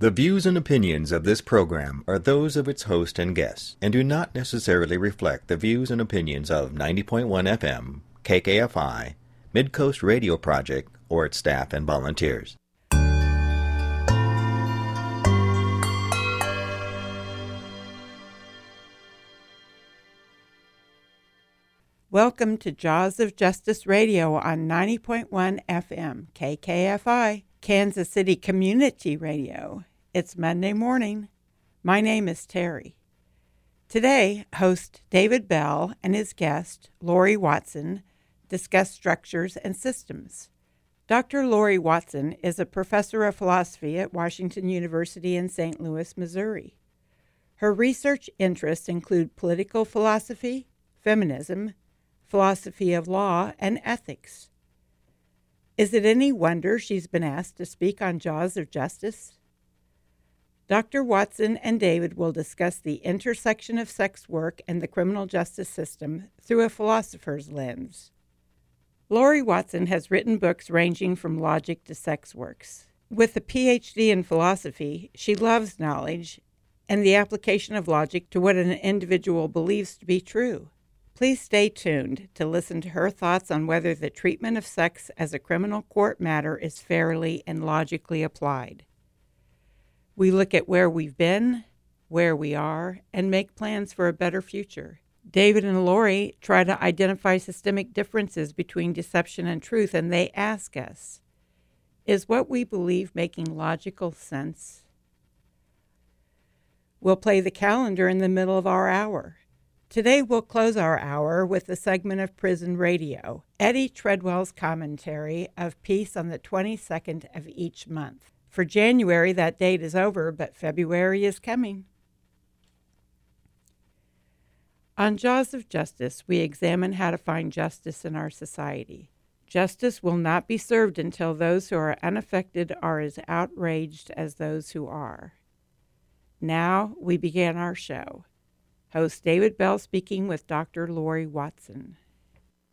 The views and opinions of this program are those of its host and guests and do not necessarily reflect the views and opinions of 90.1 FM, KKFI, Midcoast Radio Project, or its staff and volunteers. Welcome to Jaws of Justice Radio on 90.1 FM, KKFI, Kansas City Community Radio. It's Monday morning. My name is Terry. Today, host David Bell and his guest, Lori Watson, discuss structures and systems. Dr. Lori Watson is a professor of philosophy at Washington University in St. Louis, Missouri. Her research interests include political philosophy, feminism, philosophy of law, and ethics. Is it any wonder she's been asked to speak on Jaws of Justice? Dr. Watson and David will discuss the intersection of sex work and the criminal justice system through a philosopher's lens. Lori Watson has written books ranging from logic to sex works. With a PhD in philosophy, she loves knowledge and the application of logic to what an individual believes to be true. Please stay tuned to listen to her thoughts on whether the treatment of sex as a criminal court matter is fairly and logically applied. We look at where we've been, where we are, and make plans for a better future. David and Lori try to identify systemic differences between deception and truth, and they ask us Is what we believe making logical sense? We'll play the calendar in the middle of our hour. Today, we'll close our hour with a segment of Prison Radio, Eddie Treadwell's commentary of Peace on the 22nd of each month. For January, that date is over, but February is coming. On Jaws of Justice, we examine how to find justice in our society. Justice will not be served until those who are unaffected are as outraged as those who are. Now we begin our show. Host David Bell speaking with Dr. Lori Watson.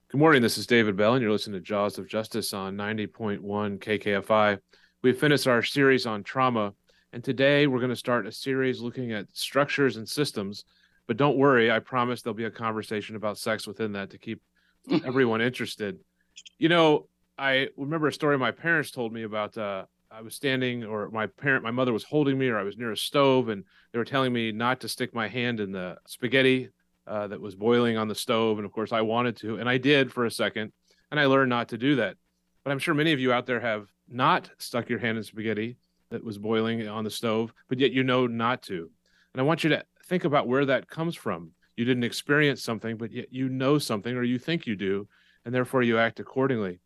Good morning. This is David Bell, and you're listening to Jaws of Justice on 90.1 KKFI. We finished our series on trauma, and today we're going to start a series looking at structures and systems. But don't worry, I promise there'll be a conversation about sex within that to keep everyone interested. You know, I remember a story my parents told me about uh, I was standing, or my parent, my mother was holding me, or I was near a stove, and they were telling me not to stick my hand in the spaghetti uh, that was boiling on the stove. And of course, I wanted to, and I did for a second, and I learned not to do that. But I'm sure many of you out there have not stuck your hand in spaghetti that was boiling on the stove, but yet you know not to. And I want you to think about where that comes from. You didn't experience something, but yet you know something, or you think you do, and therefore you act accordingly.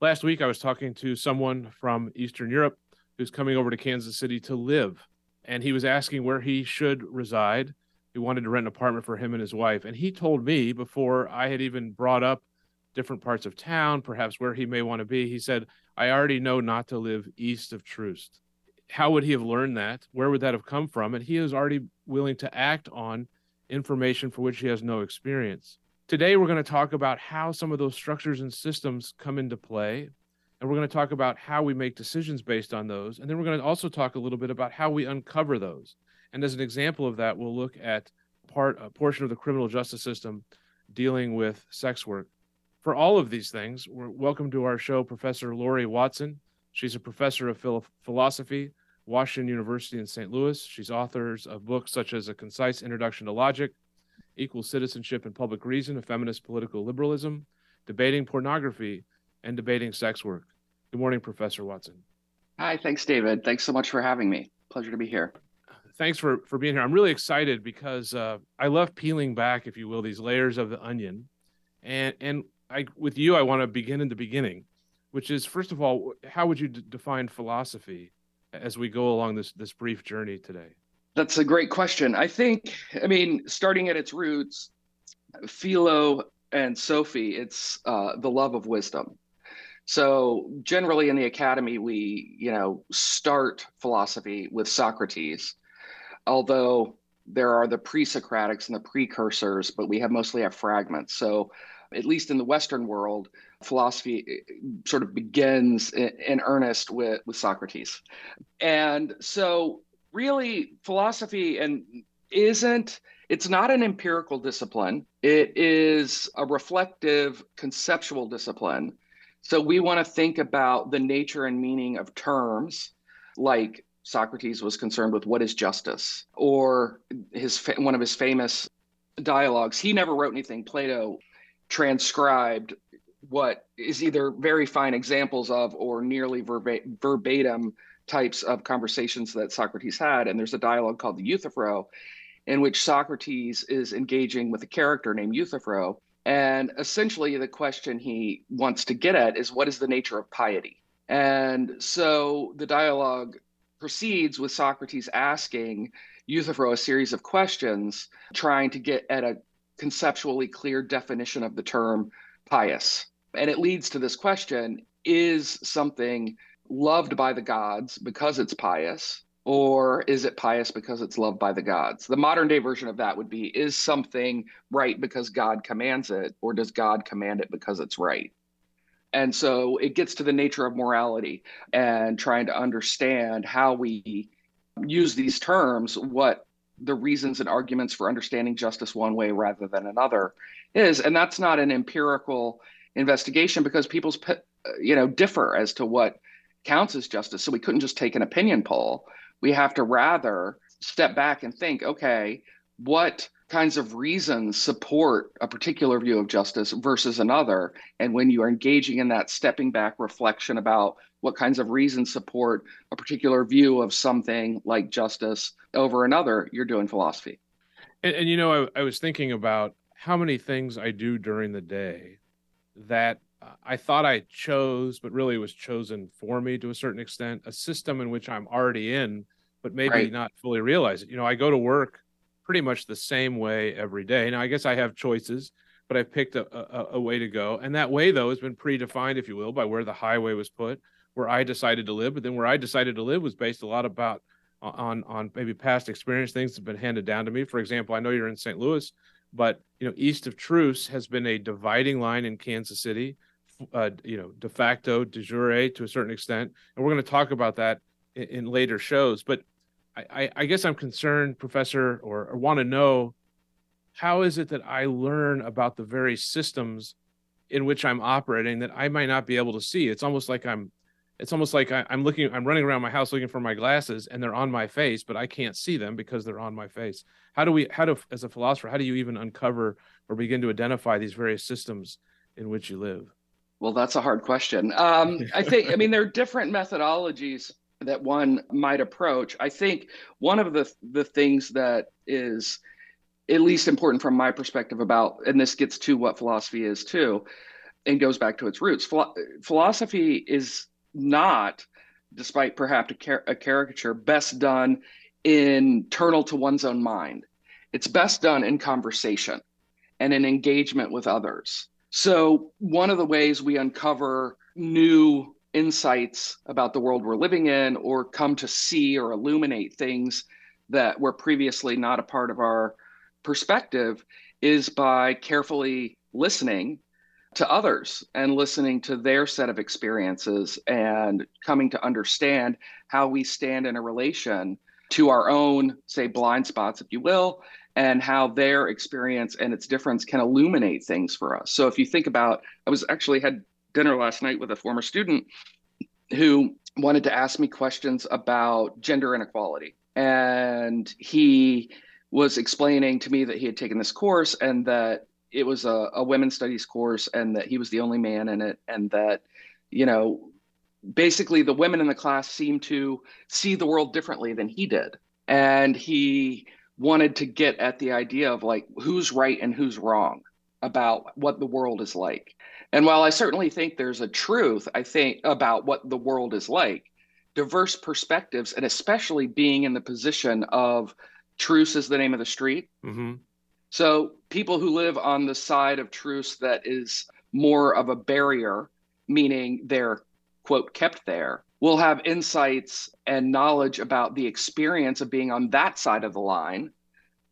Last week, I was talking to someone from Eastern Europe who's coming over to Kansas City to live. And he was asking where he should reside. He wanted to rent an apartment for him and his wife. And he told me before I had even brought up different parts of town, perhaps where he may want to be, he said, I already know not to live east of Troost. How would he have learned that? Where would that have come from? And he is already willing to act on information for which he has no experience. Today, we're going to talk about how some of those structures and systems come into play. And we're going to talk about how we make decisions based on those. And then we're going to also talk a little bit about how we uncover those. And as an example of that, we'll look at part a portion of the criminal justice system dealing with sex work. For all of these things, we're welcome to our show, Professor Lori Watson. She's a professor of philosophy, Washington University in St. Louis. She's authors of books such as A Concise Introduction to Logic, equal citizenship and public reason, a feminist political liberalism, debating pornography, and debating sex work. Good morning, Professor Watson. Hi, thanks, David. Thanks so much for having me. Pleasure to be here. Thanks for for being here. I'm really excited because uh, I love peeling back, if you will, these layers of the onion, and and I with you, I want to begin in the beginning, which is first of all, how would you d- define philosophy as we go along this this brief journey today? That's a great question. I think, I mean, starting at its roots, Philo and Sophie, it's uh, the love of wisdom. So generally in the academy, we, you know, start philosophy with Socrates, although there are the pre-Socratics and the precursors, but we have mostly have fragments. So at least in the Western world, philosophy eh, sort of begins in, in earnest with, with Socrates. And so, really, philosophy and isn't it's not an empirical discipline it is a reflective conceptual discipline so we want to think about the nature and meaning of terms like Socrates was concerned with what is justice or his one of his famous dialogues he never wrote anything Plato transcribed what is either very fine examples of or nearly verbatim types of conversations that Socrates had and there's a dialogue called the Euthyphro in which Socrates is engaging with a character named Euthyphro and essentially, the question he wants to get at is what is the nature of piety? And so the dialogue proceeds with Socrates asking Euthyphro a series of questions, trying to get at a conceptually clear definition of the term pious. And it leads to this question is something loved by the gods because it's pious? or is it pious because it's loved by the gods? The modern day version of that would be is something right because God commands it, or does God command it because it's right? And so it gets to the nature of morality and trying to understand how we use these terms, what the reasons and arguments for understanding justice one way rather than another is. And that's not an empirical investigation because people's uh, you know differ as to what counts as justice. So we couldn't just take an opinion poll we have to rather step back and think okay, what kinds of reasons support a particular view of justice versus another? And when you are engaging in that stepping back reflection about what kinds of reasons support a particular view of something like justice over another, you're doing philosophy. And, and you know, I, I was thinking about how many things I do during the day that I thought I chose, but really was chosen for me to a certain extent, a system in which I'm already in, but maybe right. not fully realize it. You know, I go to work pretty much the same way every day. Now, I guess I have choices, but I've picked a, a, a way to go. And that way, though, has been predefined, if you will, by where the highway was put, where I decided to live. But then where I decided to live was based a lot about on on maybe past experience, things have been handed down to me. For example, I know you're in St. Louis, but you know, east of Troost has been a dividing line in Kansas City uh, you know, de facto, de jure to a certain extent, and we're going to talk about that in, in later shows. But I, I, guess I'm concerned, Professor, or, or want to know how is it that I learn about the very systems in which I'm operating that I might not be able to see? It's almost like I'm it's almost like I, am looking, I'm running around my house looking for my glasses and they're on my face, but I can't see them because they're on my face. How do we, how do, as a philosopher, how do you even uncover or begin to identify these various systems in which you live? Well, that's a hard question. Um, I think, I mean, there are different methodologies that one might approach. I think one of the the things that is at least important from my perspective about, and this gets to what philosophy is too, and goes back to its roots. Philo- philosophy is not, despite perhaps a, car- a caricature, best done internal to one's own mind. It's best done in conversation and in engagement with others. So, one of the ways we uncover new insights about the world we're living in or come to see or illuminate things that were previously not a part of our perspective is by carefully listening to others and listening to their set of experiences and coming to understand how we stand in a relation to our own, say, blind spots, if you will, and how their experience and its difference can illuminate things for us. So if you think about, I was actually had dinner last night with a former student who wanted to ask me questions about gender inequality. And he was explaining to me that he had taken this course and that it was a, a women's studies course and that he was the only man in it and that, you know, basically the women in the class seemed to see the world differently than he did. And he wanted to get at the idea of like who's right and who's wrong about what the world is like. And while I certainly think there's a truth, I think about what the world is like, diverse perspectives, and especially being in the position of Troost is the name of the street. Mm-hmm. So people who live on the side of Troost that is more of a barrier, meaning they're quote kept there, will have insights and knowledge about the experience of being on that side of the line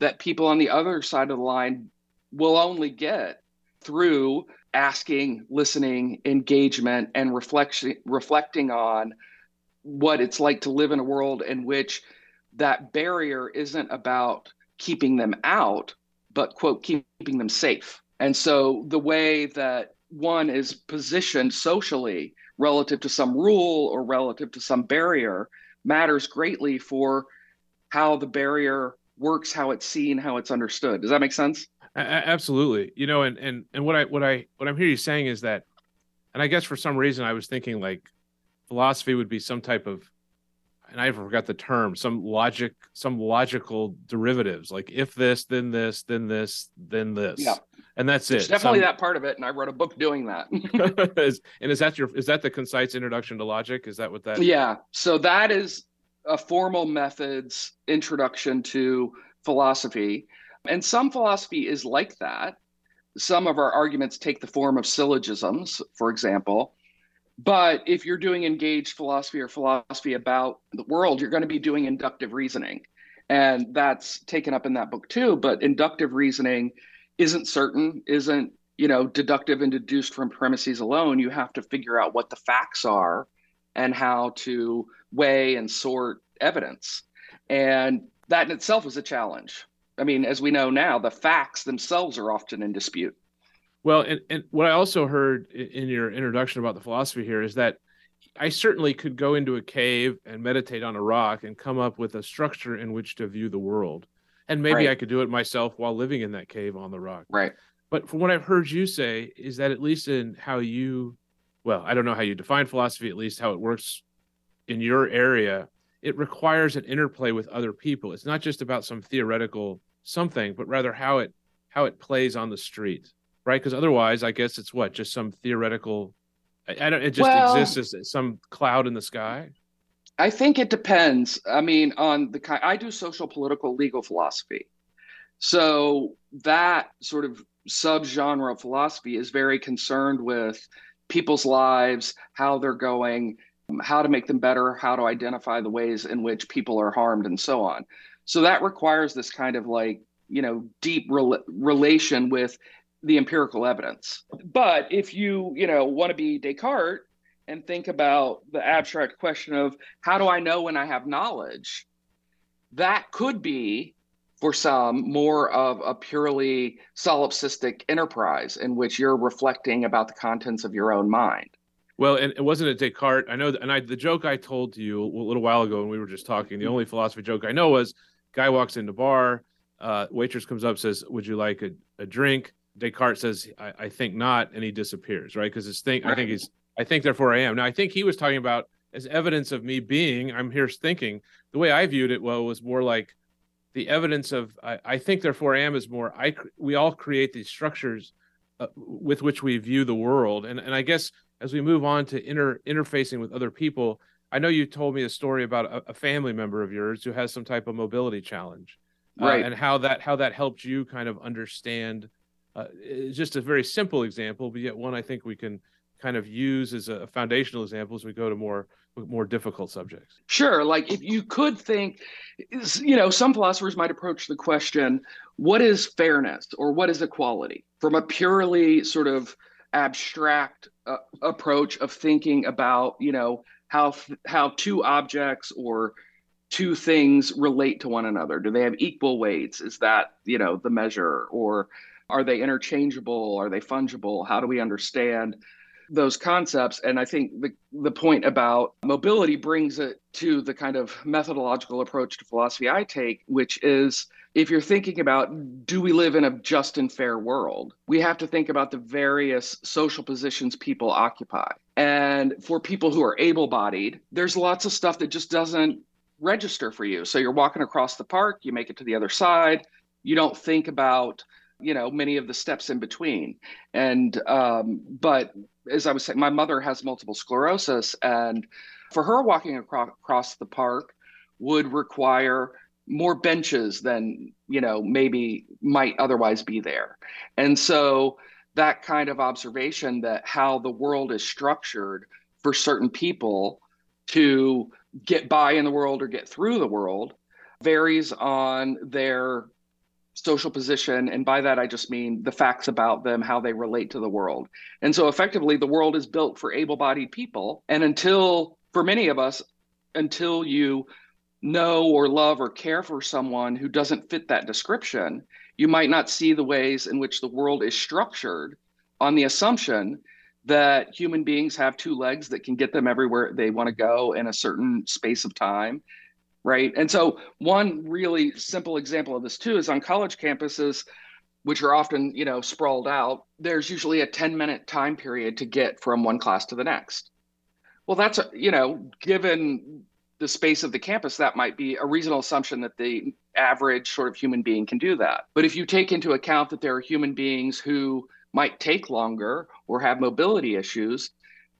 that people on the other side of the line will only get through asking, listening, engagement, and reflection, reflecting on what it's like to live in a world in which that barrier isn't about keeping them out, but quote, keeping them safe. And so the way that one is positioned socially relative to some rule or relative to some barrier matters greatly for how the barrier works, how it's seen, how it's understood. Does that make sense? Absolutely. You know, and and and what I what I what I'm hearing you saying is that, and I guess for some reason I was thinking like philosophy would be some type of and I forgot the term, some logic, some logical derivatives, like if this, then this, then this, then this. Yeah. And that's There's it. definitely Some- that part of it. And I wrote a book doing that. Is- and is that your is that the concise introduction to logic? Is that what that yeah. So that is a formal methods introduction to philosophy. And some philosophy is like that. Some of our arguments take the form of syllogisms, for example. But if you're doing engaged philosophy or philosophy about the world, you're going to be doing inductive reasoning. And that's taken up in that book too. But inductive reasoning isn't certain, isn't, you know, deductive and deduced from premises alone. You have to figure out what the facts are and how to weigh and sort evidence. And that in itself is a challenge. I mean, as we know now, the facts themselves are often in dispute. Well, and, and what I also heard in your introduction about the philosophy here is that I certainly could go into a cave and meditate on a rock and come up with a structure in which to view the world. And maybe Right. I could do it myself while living in that cave on the rock. Right. But from what I've heard you say is that at least in how you, well, I don't know how you define philosophy, at least how it works in your area, it requires an interplay with other people. It's not just about some theoretical something, but rather how it how it plays on the street, right? Because otherwise, I guess it's what just some theoretical. I, I don't. It just Well- exists as some cloud in the sky. I think it depends. I mean, on the kind, I do social, political, legal philosophy. So that sort of subgenre of philosophy is very concerned with people's lives, how they're going, how to make them better, how to identify the ways in which people are harmed, and so on. So that requires this kind of like, you know, deep rel- relation with the empirical evidence. But if you, you know, want to be Descartes and think about the abstract question of how do I know when I have knowledge, that could be for some more of a purely solipsistic enterprise in which you're reflecting about the contents of your own mind. Well, and it wasn't a Descartes. I know, and I the joke I told you a little while ago when we were just talking. The mm-hmm. only philosophy joke I know was guy walks into bar, uh, waitress comes up says, "Would you like a, a drink?" Descartes says, I, "I think not," and he disappears. Right? Because his thing, I think he's, I think therefore I am. Now I think he was talking about as evidence of me being. I'm here thinking. The way I viewed it, well, was more like the evidence of I, I think therefore I am is more. I we all create these structures uh, with which we view the world, and and I guess as we move on to inter interfacing with other people, I know you told me a story about a, a family member of yours who has some type of mobility challenge, uh, Right. and how that how that helped you kind of understand. Uh, it's just a very simple example, but yet one I think we can kind of use as a foundational example as we go to more more difficult subjects. Sure. Like if you could think, you know, some philosophers might approach the question, what is fairness or what is equality from a purely sort of abstract uh, approach of thinking about, you know, how how two objects or two things relate to one another. Do they have equal weights? Is that, you know, the measure or are they interchangeable? Are they fungible? How do we understand those concepts. And I think the, the point about mobility brings it to the kind of methodological approach to philosophy I take, which is if you're thinking about do we live in a just and fair world, we have to think about the various social positions people occupy. And for people who are able bodied, there's lots of stuff that just doesn't register for you. So you're walking across the park, you make it to the other side, you don't think about you know many of the steps in between and um, but as i was saying my mother has multiple sclerosis and for her walking across, across the park would require more benches than you know maybe might otherwise be there and so that kind of observation that how the world is structured for certain people to get by in the world or get through the world varies on their social position. And by that, I just mean the facts about them, how they relate to the world. And so effectively, the world is built for able bodied people. And until, for many of us, until you know or love or care for someone who doesn't fit that description, you might not see the ways in which the world is structured on the assumption that human beings have two legs that can get them everywhere they want to go in a certain space of time right? And so one really simple example of this too is on college campuses which are often you know sprawled out there's usually a 10 minute time period to get from one class to the next. Well that's a, you know given the space of the campus, that might be a reasonable assumption that the average sort of human being can do that. But if you take into account that there are human beings who might take longer or have mobility issues,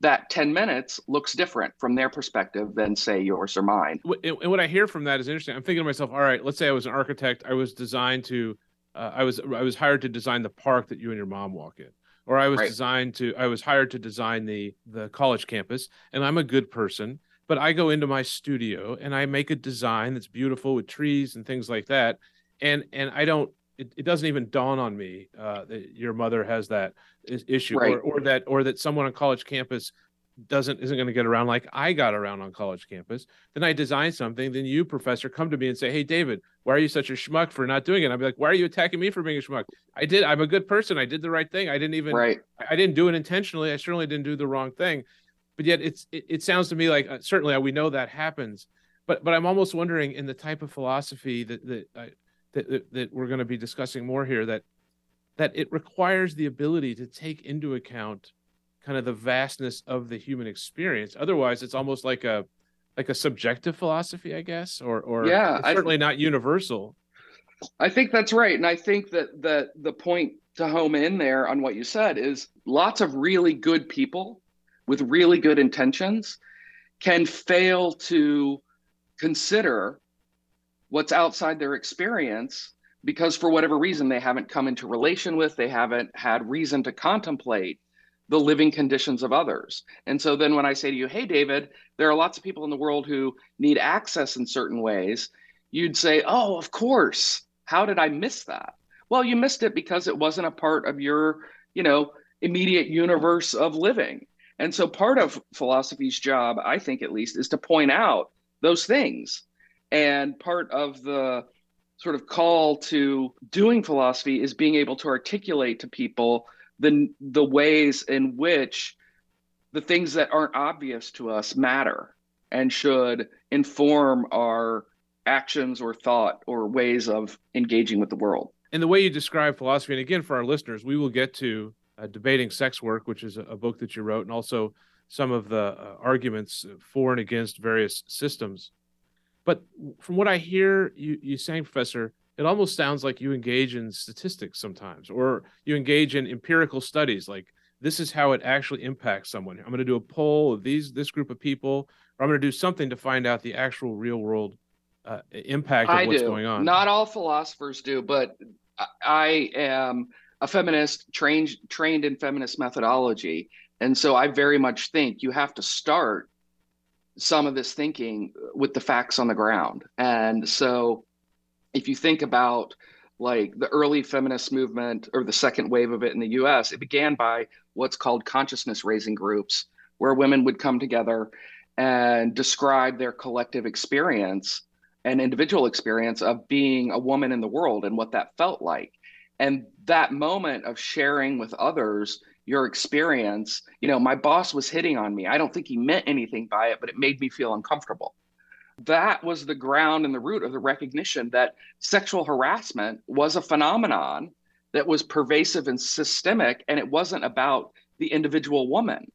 that 10 minutes looks different from their perspective than say yours or mine. And what I hear from that is interesting. I'm thinking to myself, all right, let's say I was an architect. I was designed to, uh, I was, I was hired to design the park that you and your mom walk in or I was right. designed to I was hired to design the the college campus and I'm a good person but I go into my studio and I make a design that's beautiful with trees and things like that. And and I don't it, it doesn't even dawn on me uh, that your mother has that issue right. or, or that or that someone on college campus doesn't isn't going to get around like I got around on college campus. Then I design something. Then you, professor, come to me and say, "Hey, David, why are you such a schmuck for not doing it?" I'd be like, "Why are you attacking me for being a schmuck? I did. I'm a good person. I did the right thing. I didn't even. Right. I didn't do it intentionally. I certainly didn't do the wrong thing but yet it's it, it sounds to me like uh, certainly we know that happens. But but i'm almost wondering in the type of philosophy that that uh, that, that, we're going to be discussing more here that that it requires the ability to take into account kind of the vastness of the human experience. Otherwise it's almost like a like a subjective philosophy i guess or or yeah certainly I, not universal. I think that's right and i think that that the point to home in there on what you said is lots of really good people with really good intentions can fail to consider what's outside their experience because for whatever reason they haven't come into relation with they haven't had reason to contemplate the living conditions of others. And so then when i say to you hey david there are lots of people in the world who need access in certain ways you'd say oh of course. How did i miss that? Well you missed it because it wasn't a part of your you know immediate universe of living and so part of philosophy's job, I think at least, is to point out those things. And part of the sort of call to doing philosophy is being able to articulate to people the the ways in which the things that aren't obvious to us matter and should inform our actions or thought or ways of engaging with the world. And the way you describe philosophy, and again for our listeners, we will get to uh, debating sex work, which is a, a, book that you wrote, and also some of the uh, arguments for and against various systems. But from what I hear you, you saying, Professor, it almost sounds like you engage in statistics sometimes, or you engage in empirical studies. Like this is how it actually impacts someone. I'm going to do a poll of these this group of people, or I'm going to do something to find out the actual real world uh, impact of I what's do. going on. Not all philosophers do, but I am a feminist trained trained in feminist methodology. And so i very much think you have to start some of this thinking with the facts on the ground. And so if you think about like the early feminist movement or the second wave of it in the US it began by what's called consciousness raising groups where women would come together and describe their collective experience and individual experience of being a woman in the world and what that felt like and that moment of sharing with others your experience you know my boss was hitting on me. I don't think he meant anything by it but it made me feel uncomfortable. That was the ground and the root of the recognition that sexual harassment was a phenomenon that was pervasive and systemic and it wasn't about the individual woman.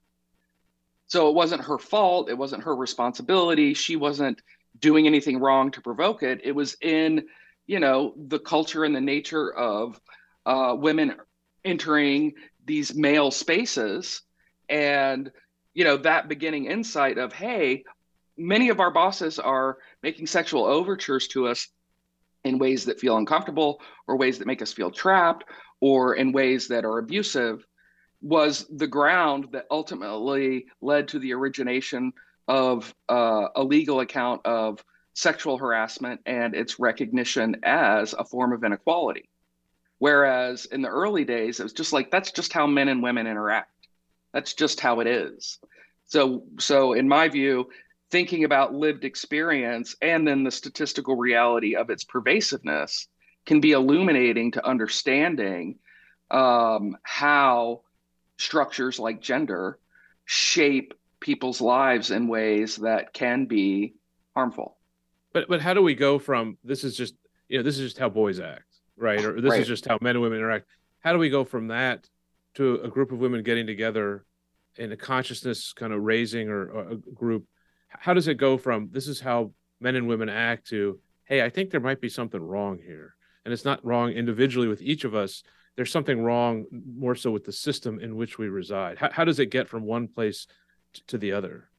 So it wasn't her fault it wasn't her responsibility she wasn't doing anything wrong to provoke it. It was in you know the culture and the nature of uh, women entering these male spaces and you know that beginning insight of hey many of our bosses are making sexual overtures to us in ways that feel uncomfortable or ways that make us feel trapped or in ways that are abusive was the ground that ultimately led to the origination of uh, a legal account of sexual harassment and its recognition as a form of inequality. Whereas in the early days, it was just like that's just how men and women interact. That's just how it is. So, so in my view, thinking about lived experience and then the statistical reality of its pervasiveness can be illuminating to understanding um, how structures like gender shape people's lives in ways that can be harmful. But but how do we go from this is just you know this is just how boys act, right? Or this right. is just how men and women interact. How do we go from that to a group of women getting together in a consciousness kind of raising or, or a group? How does it go from this is how men and women act to hey, I think there might be something wrong here, and it's not wrong individually with each of us. There's something wrong more so with the system in which we reside. How, how does it get from one place to the other?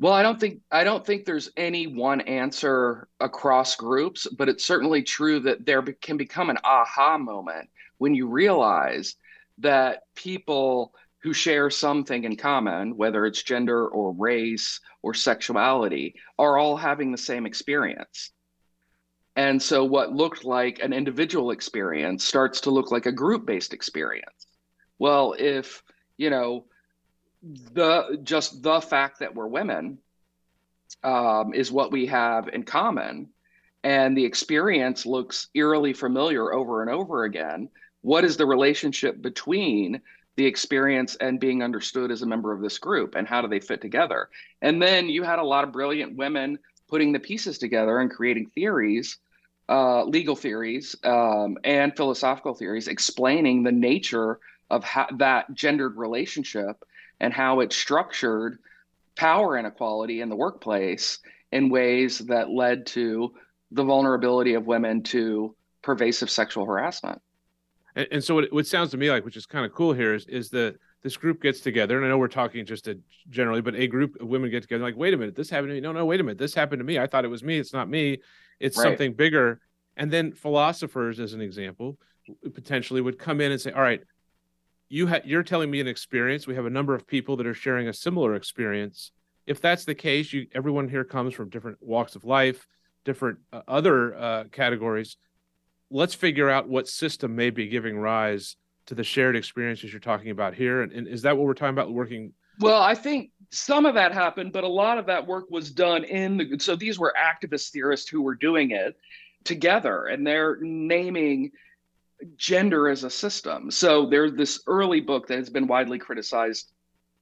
Well, I don't think I don't think there's any one answer across groups, but it's certainly true that there can become an aha moment when you realize that people who share something in common, whether it's gender or race or sexuality, are all having the same experience. And so what looked like an individual experience starts to look like a group-based experience. Well, if, you know, the just the fact that we're women um, is what we have in common. And the experience looks eerily familiar over and over again. What is the relationship between the experience and being understood as a member of this group and how do they fit together? And then you had a lot of brilliant women putting the pieces together and creating theories uh, legal theories um, and philosophical theories explaining the nature of that gendered relationship and how it structured power inequality in the workplace in ways that led to the vulnerability of women to pervasive sexual harassment. And, and so, what, what sounds to me like, which is kind of cool here, is is that this group gets together, and I know we're talking just a, generally, but a group of women get together, like, wait a minute, this happened to me. No, no, wait a minute, this happened to me. I thought it was me. It's not me. It's right. something bigger. And then philosophers, as an example, potentially would come in and say, all right, you ha- you're telling me an experience. We have a number of people that are sharing a similar experience. If that's the case, you everyone here comes from different walks of life, different uh, other uh, categories. Let's figure out what system may be giving rise to the shared experiences you're talking about here. And, and is that what we're talking about? Working well, I think some of that happened, but a lot of that work was done in the. So these were activist theorists who were doing it together, and they're naming gender as a system. So there's this early book that has been widely criticized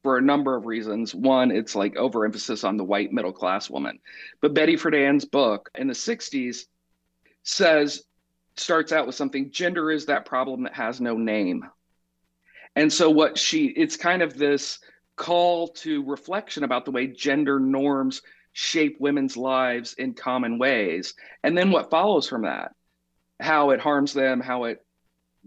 for a number of reasons. One, it's like overemphasis on the white middle class woman. But Betty Friedan's book in the 60s says, starts out with something gender is that problem that has no name. And so what she, it's kind of this call to reflection about the way gender norms shape women's lives in common ways. And then what follows from that, how it harms them, how it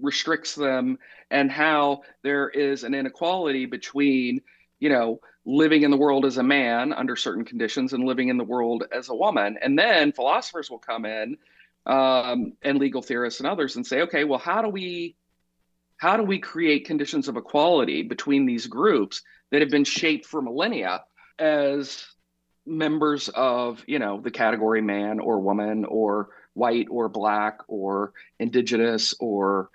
restricts them and how there is an inequality between you know living in the world as a man under certain conditions and living in the world as a woman. And then philosophers will come in um, and legal theorists and others and say okay well how do we how do we create conditions of equality between these groups that have been shaped for millennia as members of you know the category man or woman or white or black or indigenous or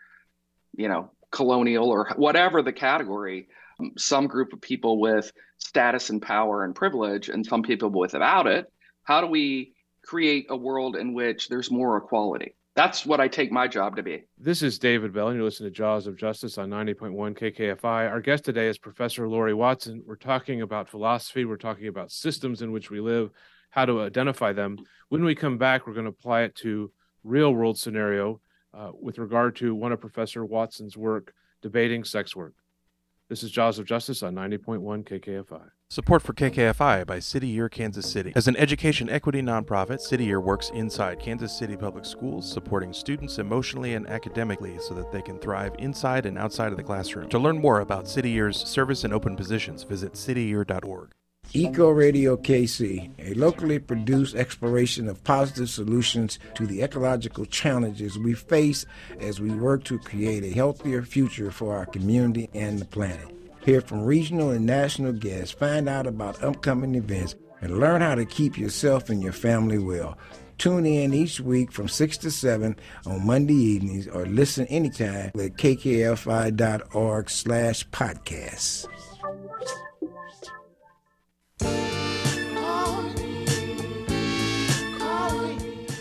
you know, colonial or whatever the category, some group of people with status and power and privilege and some people without it. How do we create a world in which there's more equality? That's what I take my job to be. This is David Bell, and you're listening to Jaws of Justice on 90.1 KKFI. Our guest today is Professor Lori Watson. We're talking about philosophy, we're talking about systems in which we live, how to identify them. When we come back, we're going to apply it to real world scenario uh, with regard to one of Professor Watson's work debating sex work. This is Jaws of Justice on 90.1 KKFI. Support for KKFI by City Year Kansas City. As an education equity nonprofit, City Year works inside Kansas City Public Schools, supporting students emotionally and academically so that they can thrive inside and outside of the classroom. To learn more about City Year's service and open positions, visit cityyear.org. Eco Radio KC, a locally produced exploration of positive solutions to the ecological challenges we face as we work to create a healthier future for our community and the planet. Hear from regional and national guests, find out about upcoming events, and learn how to keep yourself and your family well. Tune in each week from 6 to 7 on Monday evenings or listen anytime at kkfi.org slash podcasts.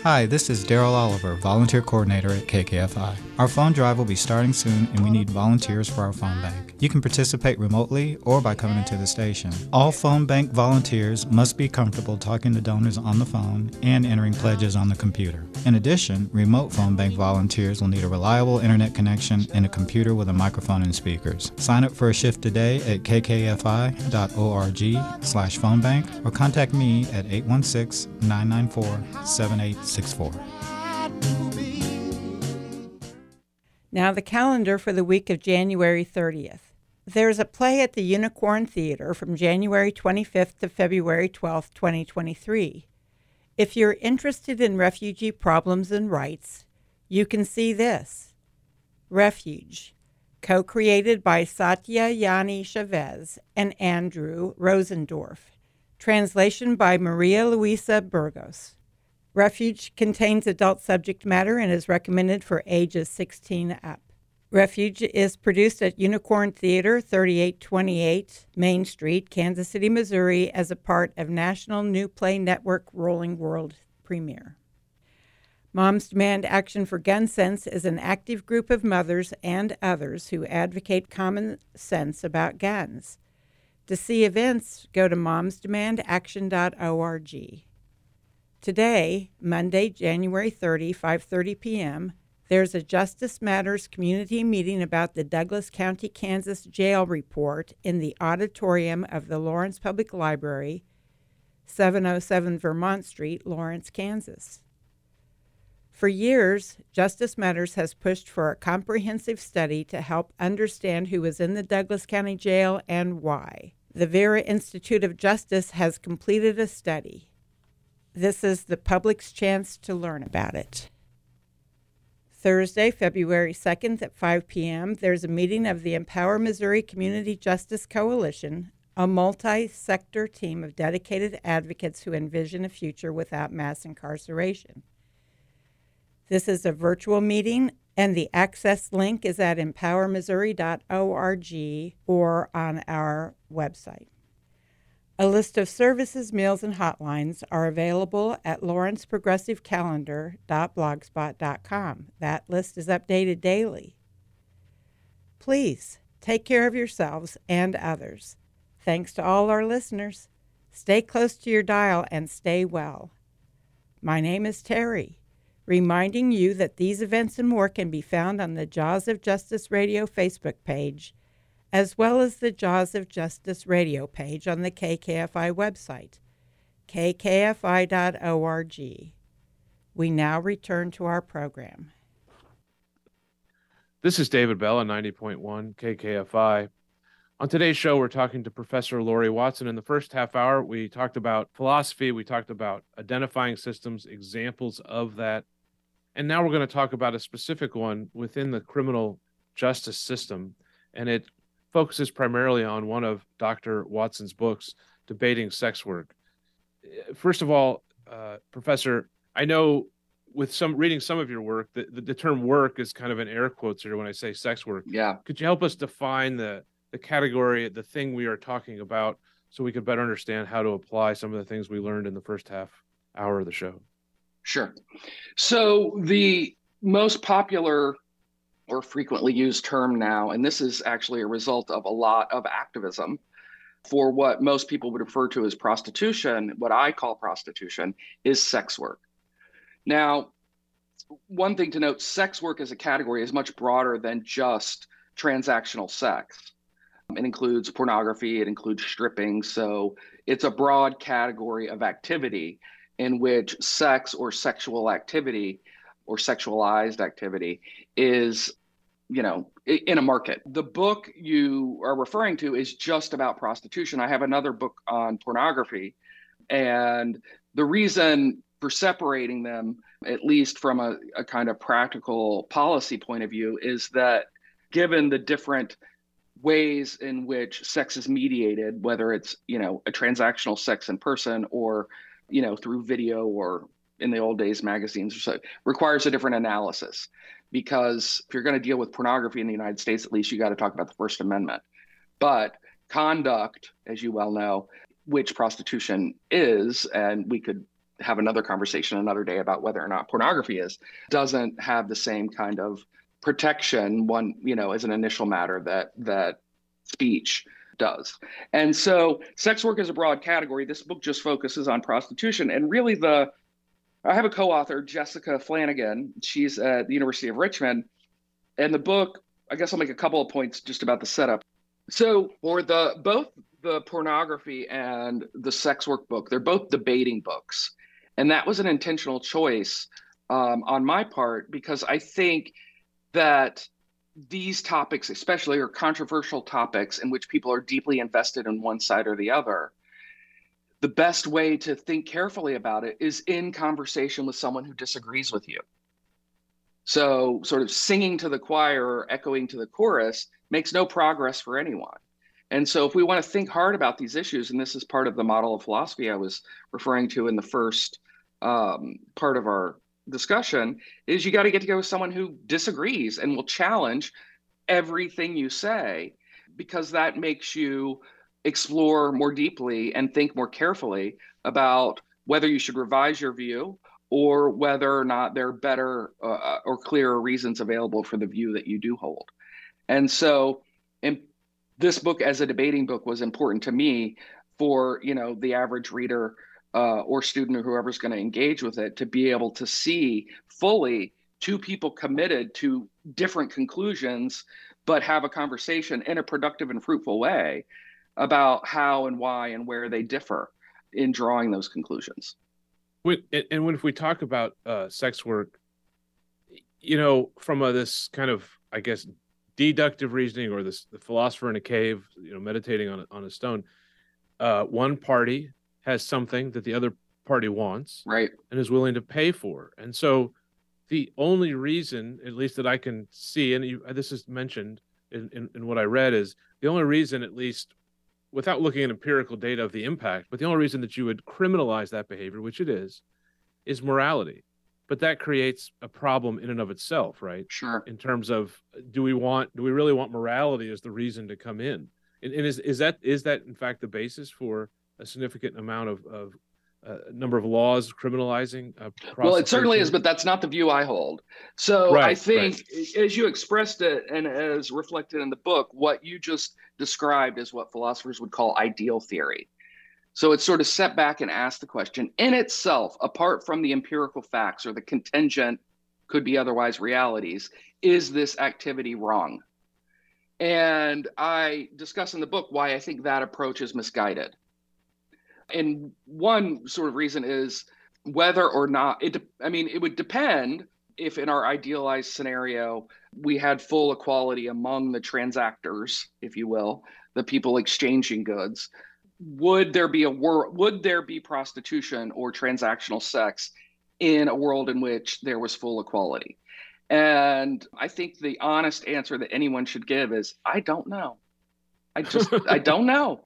Hi, this is Daryl Oliver, Volunteer Coordinator at KKFI. Our phone drive will be starting soon and we need volunteers for our phone bank. You can participate remotely or by coming into the station. All phone bank volunteers must be comfortable talking to donors on the phone and entering pledges on the computer. In addition, remote phone bank volunteers will need a reliable internet connection and a computer with a microphone and speakers. Sign up for a shift today at kkfi.org slash phone bank or contact me at 816-994-7864. Now, the calendar for the week of January 30th. There's a play at the Unicorn Theater from January 25th to February 12th, 2023. If you're interested in refugee problems and rights, you can see this Refuge, co created by Satya Jnani Chavez and Andrew Rosendorf. Translation by Maria Luisa Burgos. Refuge contains adult subject matter and is recommended for ages 16 up. Refuge is produced at Unicorn Theater, 3828 Main Street, Kansas City, Missouri, as a part of National New Play Network Rolling World Premiere. Moms Demand Action for Gun Sense is an active group of mothers and others who advocate common sense about guns. To see events, go to momsdemandaction.org. Today, Monday, January 30, 5:30 p.m., there's a Justice Matters community meeting about the Douglas County, Kansas jail report in the auditorium of the Lawrence Public Library, 707 Vermont Street, Lawrence, Kansas. For years, Justice Matters has pushed for a comprehensive study to help understand who was in the Douglas County Jail and why. The Vera Institute of Justice has completed a study. This is the public's chance to learn about it. Thursday, February 2nd at 5 p.m., there's a meeting of the Empower Missouri Community Justice Coalition, a multi sector team of dedicated advocates who envision a future without mass incarceration. This is a virtual meeting, and the access link is at empowermissouri.org or on our website. A list of services, meals, and hotlines are available at lawrenceprogressivecalendar.blogspot.com. That list is updated daily. Please take care of yourselves and others. Thanks to all our listeners. Stay close to your dial and stay well. My name is Terry, reminding you that these events and more can be found on the Jaws of Justice Radio Facebook page as well as the Jaws of Justice radio page on the KKFI website, kkfi.org. We now return to our program. This is David Bell on 90.1 KKFI. On today's show, we're talking to Professor Lori Watson. In the first half hour, we talked about philosophy, we talked about identifying systems, examples of that. And now we're going to talk about a specific one within the criminal justice system. And it focuses primarily on one of Dr. Watson's books, Debating Sex Work. First of all, uh, Professor, I know with some reading some of your work, the, the, the, term work is kind of an air quotes here when I say sex work. Yeah. Could you help us define the, the category, the thing we are talking about, so we could better understand how to apply some of the things we learned in the first half hour of the show? Sure. So the most popular or frequently used term now, and this is actually a result of a lot of activism for what most people would refer to as prostitution, what I call prostitution, is sex work. Now, one thing to note sex work as a category is much broader than just transactional sex. It includes pornography, it includes stripping. So it's a broad category of activity in which sex or sexual activity or sexualized activity is you know in a market. The book you are referring to is just about prostitution. I have another book on pornography and the reason for separating them at least from a, a kind of practical policy point of view is that given the different ways in which sex is mediated whether it's you know a transactional sex in person or you know through video or in the old days magazines or so requires a different analysis. Because if you're going to deal with pornography in the United States, at least you got to talk about the First Amendment. But conduct, as you well know, which prostitution is, and we could have another conversation another day about whether or not pornography is, doesn't have the same kind of protection one you know as an initial matter that that speech does. And so sex work is a broad category. This book just focuses on prostitution and really the i have a co-author jessica flanigan. She's at the university of richmond. And the book i guess i'll make a couple of points just about the setup. So for the both the pornography and the sex work book they're both debating books. And that was an intentional choice um, on my part because i think that these topics, especially, are controversial topics in which people are deeply invested in one side or the other. The best way to think carefully about it is in conversation with someone who disagrees with you. So, sort of singing to the choir or echoing to the chorus makes no progress for anyone. And so, if we want to think hard about these issues, and this is part of the model of philosophy I was referring to in the first um, part of our discussion is you got to get to go with someone who disagrees and will challenge everything you say because that makes you explore more deeply and think more carefully about whether you should revise your view or whether or not there are better uh, or clearer reasons available for the view that you do hold. And so, in this book as a debating book was important to me for you know the average reader uh, or student or whoever's going to engage with it to be able to see fully two people committed to different conclusions, but have a conversation in a productive and fruitful way about how and why and where they differ in drawing those conclusions. And when if we talk about uh, sex work, you know, from a, this kind of, I guess, deductive reasoning or this the philosopher in a cave, you know, meditating on a, on a stone, uh, one party has something that the other party wants right and is willing to pay for and so the only reason at least that i can see and you, this is mentioned in, in, in, what i read is the only reason at least without looking at empirical data of the impact but the only reason that you would criminalize that behavior which it is is morality. But that creates a problem in and of itself right? Sure. In terms of do we want do we really want morality as the reason to come in? And, and is, is that is that in fact the basis for a significant amount of, of uh, number of laws criminalizing. Uh, well, it certainly is, but that's not the view I hold. So right, I think, right. as you expressed it, and as reflected in the book, what you just described is what philosophers would call ideal theory. So it's sort of set back and ask the question in itself, apart from the empirical facts or the contingent, could be otherwise realities, is this activity wrong? And I discuss in the book why I think that approach is misguided. And one sort of reason is whether or not it, I mean, it would depend if in our idealized scenario, we had full equality among the transactors, if you will, the people exchanging goods. Would there be a world, would there be prostitution or transactional sex in a world in which there was full equality? And I think the honest answer that anyone should give is I don't know. I just, I don't know.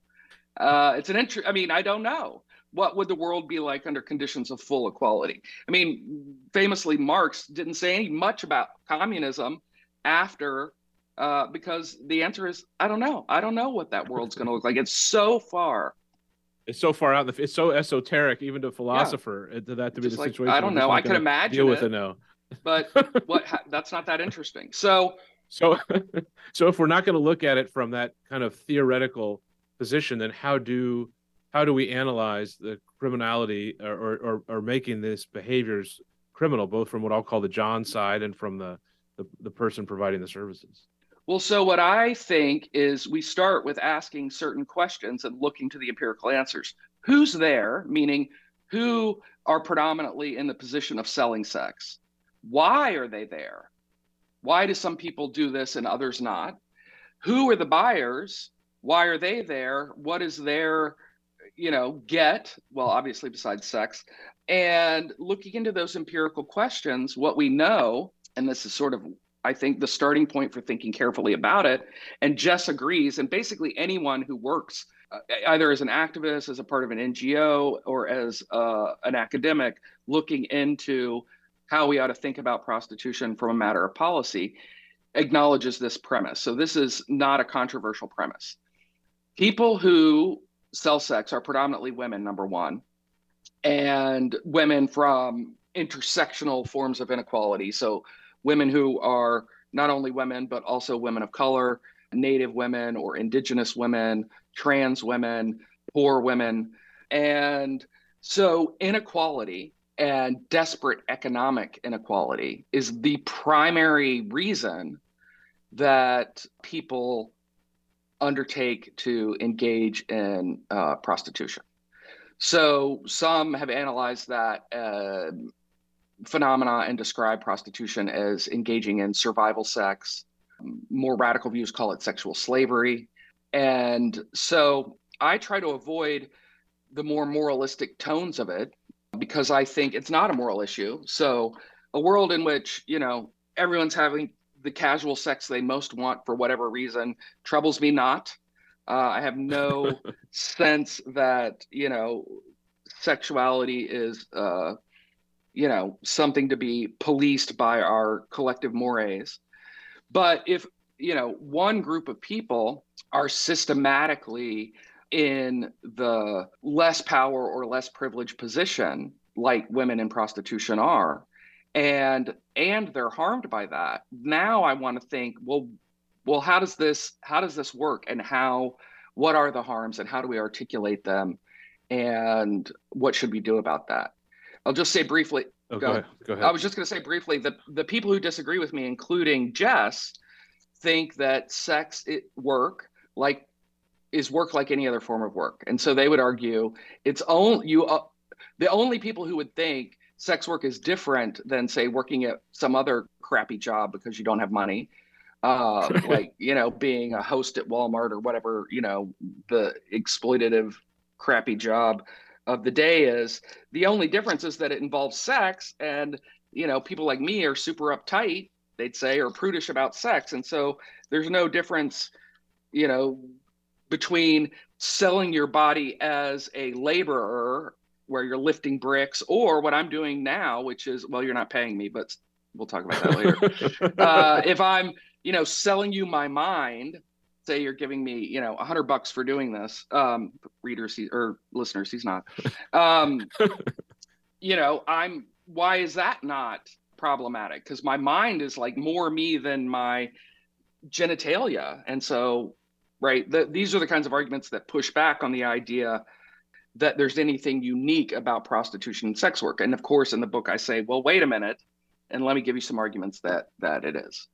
Uh, it's an interest. I mean, I don't know. What would the world be like under conditions of full equality? I mean, famously, Marx didn't say any much about communism after, uh, because the answer is I don't know. I don't know what that world's going to look like. It's so far. It's so far out. It's so esoteric, even to a philosopher, yeah. that to be Just the like, situation. I don't know. I can imagine deal with it, no. but what? That's not that interesting. So, so, so if we're not going to look at it from that kind of theoretical position, then how do how do we analyze the criminality or or, or making these behaviors criminal, both from what I'll call the John side and from the, the the person providing the services? Well, so what I think is we start with asking certain questions and looking to the empirical answers. Who's there? Meaning, who are predominantly in the position of selling sex? Why are they there? Why do some people do this and others not? Who are the buyers? Why are they there what is their you know get well obviously besides sex and looking into those empirical questions what we know and this is sort of i think the starting point for thinking carefully about it and jess agrees and basically anyone who works uh, either as an activist, as a part of an NGO, or as uh, an academic looking into how we ought to think about prostitution from a matter of policy, acknowledges this premise. So this is not a controversial premise. People who sell sex are predominantly women, number one, and women from intersectional forms of inequality. So women who are not only women, but also women of color, Native women or Indigenous women, trans women, poor women. And so inequality and desperate economic inequality is the primary reason that people undertake to engage in uh, prostitution. So some have analyzed that uh, phenomena and describe prostitution as engaging in survival sex. More radical views call it sexual slavery. And so I try to avoid the more moralistic tones of it because I think it's not a moral issue. So a world in which, you know, everyone's having the casual sex they most want for whatever reason troubles me not. Uh, I have no sense that, you know, sexuality is uh, you know something to be policed by our collective mores but if you know one group of people are systematically in the less power or less privileged position like women in prostitution are and and they're harmed by that now i want to think well well how does this how does this work and how what are the harms and how do we articulate them and what should we do about that I'll just say briefly. Oh, go, ahead. Go ahead. I was just going to say briefly that the people who disagree with me, including Jess, think that sex it work like is work like any other form of work, and so they would argue it's only you. Uh, the only people who would think sex work is different than say working at some other crappy job because you don't have money. Uh, like you know being a host at walmart or whatever you know the exploitative crappy job of the day is. The only difference is that it involves sex and you know people like me are super uptight they'd say or prudish about sex. And so there's no difference you know between selling your body as a laborer where you're lifting bricks or what i'm doing now which is well you're not paying me but we'll talk about that later uh, if i'm you know selling you my mind say you're giving me, you know, a hundred bucks for doing this, um, readers he, or listeners, he's not. Um, you know, I'm. Why is that not problematic? Because my mind is like more me than my genitalia, and so, right. The, these are the kinds of arguments that push back on the idea that there's anything unique about prostitution and sex work. And of course, in the book, I say, well, wait a minute, and let me give you some arguments that that it is.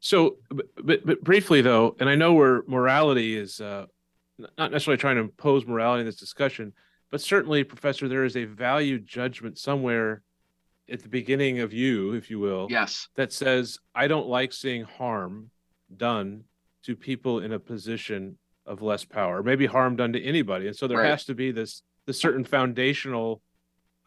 So, but, but briefly though, and I know where morality is uh, not necessarily trying to impose morality in this discussion, but certainly, Professor, there is a value judgment somewhere at the beginning of you, if you will, yes, that says I don't like seeing harm done to people in a position of less power, maybe harm done to anybody, and so there right. has to be this this certain foundational,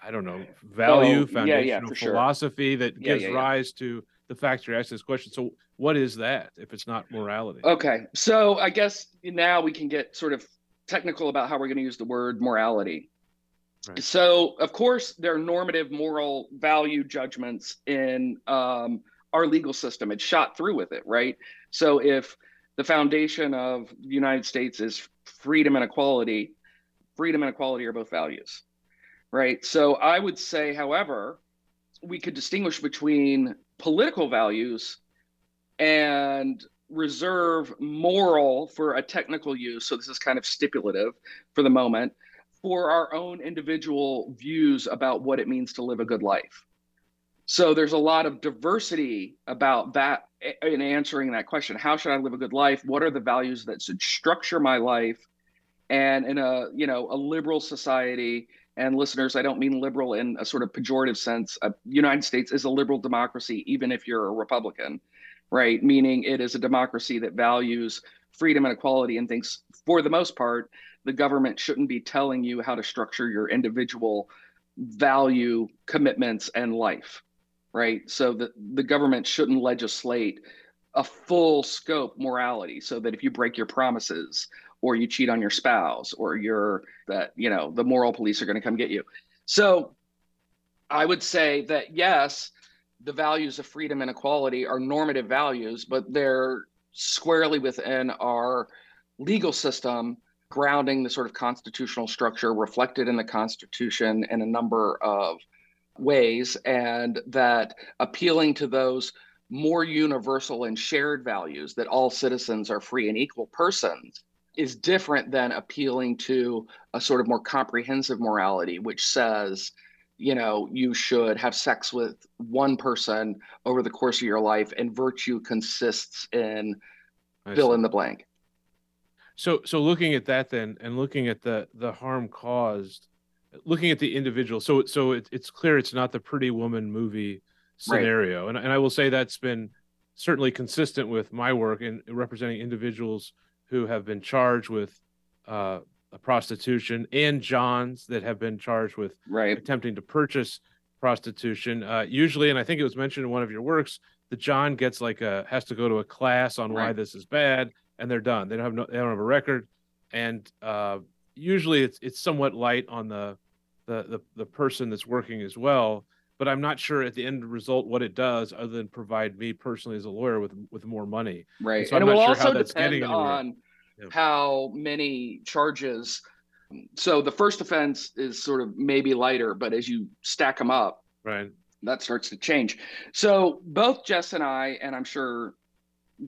I don't know, value, oh, foundational yeah, yeah, philosophy sure. that yeah, gives rise to the fact you're asking this question. So what is that if it's not morality? Okay. So I guess now we can get sort of technical about how we're going to use the word morality. Right. So, of course, there are normative moral value judgments in um, our legal system. It's shot through with it, right? So, if the foundation of the United States is freedom and equality, freedom and equality are both values, right? So, I would say, however, we could distinguish between political values and reserve moral for a technical use. So this is kind of stipulative for the moment for our own individual views about what it means to live a good life. So there's a lot of diversity about that in answering that question. How should I live a good life? What are the values that should structure my life? And in a, you know, a liberal society, and listeners, I don't mean liberal in a sort of pejorative sense. Uh, United States is a liberal democracy, even if you're a Republican, right? Meaning it is a democracy that values freedom and equality and thinks, for the most part, the government shouldn't be telling you how to structure your individual value commitments and life, right? So the, the government shouldn't legislate a full scope morality so that if you break your promises or you cheat on your spouse or you're that you know the moral police are going to come get you so i would say that yes the values of freedom and equality are normative values but they're squarely within our legal system grounding the sort of constitutional structure reflected in the constitution and a number of ways and that appealing to those more universal and shared values that all citizens are free and equal persons is different than appealing to a sort of more comprehensive morality, which says, you know, you should have sex with one person over the course of your life, and virtue consists in fill in the blank. So, so looking at that then, and looking at the the harm caused, looking at the individual. So, so it, it's clear it's not the Pretty Woman movie scenario, right. and and I will say that's been certainly consistent with my work in representing individuals who have been charged with uh, prostitution and Johns that have been charged with right. attempting to purchase prostitution. Uh, usually, and I think it was mentioned in one of your works, the John gets like a has to go to a class on right. why this is bad, and they're done. They don't have no, they don't have a record, and uh, usually it's it's somewhat light on the, the the the person that's working as well. But I'm not sure at the end result what it does, other than provide me personally as a lawyer with with more money. Right, and, so and it will sure also depend on yeah. how many charges. So the first offense is sort of maybe lighter, but as you stack them up, right, that starts to change. So both Jess and I, and I'm sure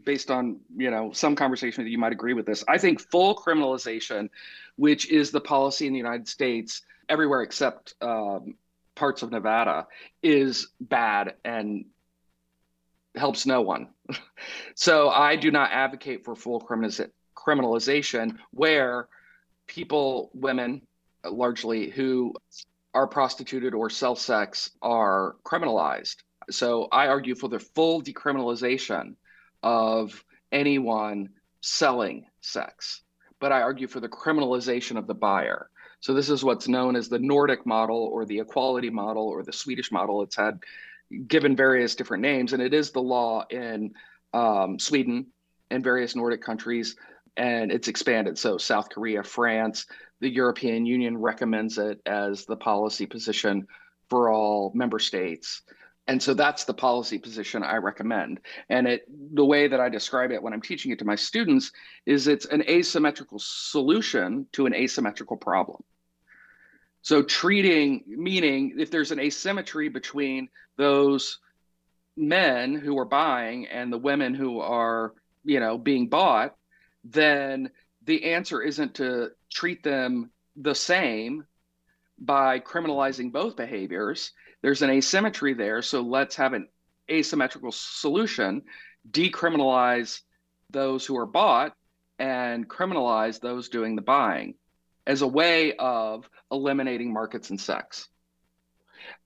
based on you know some conversation that you might agree with this, I think full criminalization, which is the policy in the United States everywhere except um, parts of Nevada, is bad and helps no one. so I do not advocate for full criminalization criminalization where people, women largely, who are prostituted or sell sex are criminalized. So I argue for the full decriminalization of anyone selling sex, but I argue for the criminalization of the buyer. So this is what's known as the Nordic model or the equality model or the Swedish model. It's had given various different names, and it is the law in um, Sweden and various Nordic countries and it's expanded. So South Korea, France, the European Union recommends it as the policy position for all member states. And so that's the policy position I recommend. And it the way that I describe it when I'm teaching it to my students is it's an asymmetrical solution to an asymmetrical problem. So treating meaning if there's an asymmetry between those men who are buying and the women who are, you know, being bought, then the answer isn't to treat them the same by criminalizing both behaviors. There's an asymmetry there. So let's have an asymmetrical solution, decriminalize those who are bought and criminalize those doing the buying as a way of eliminating markets and sex.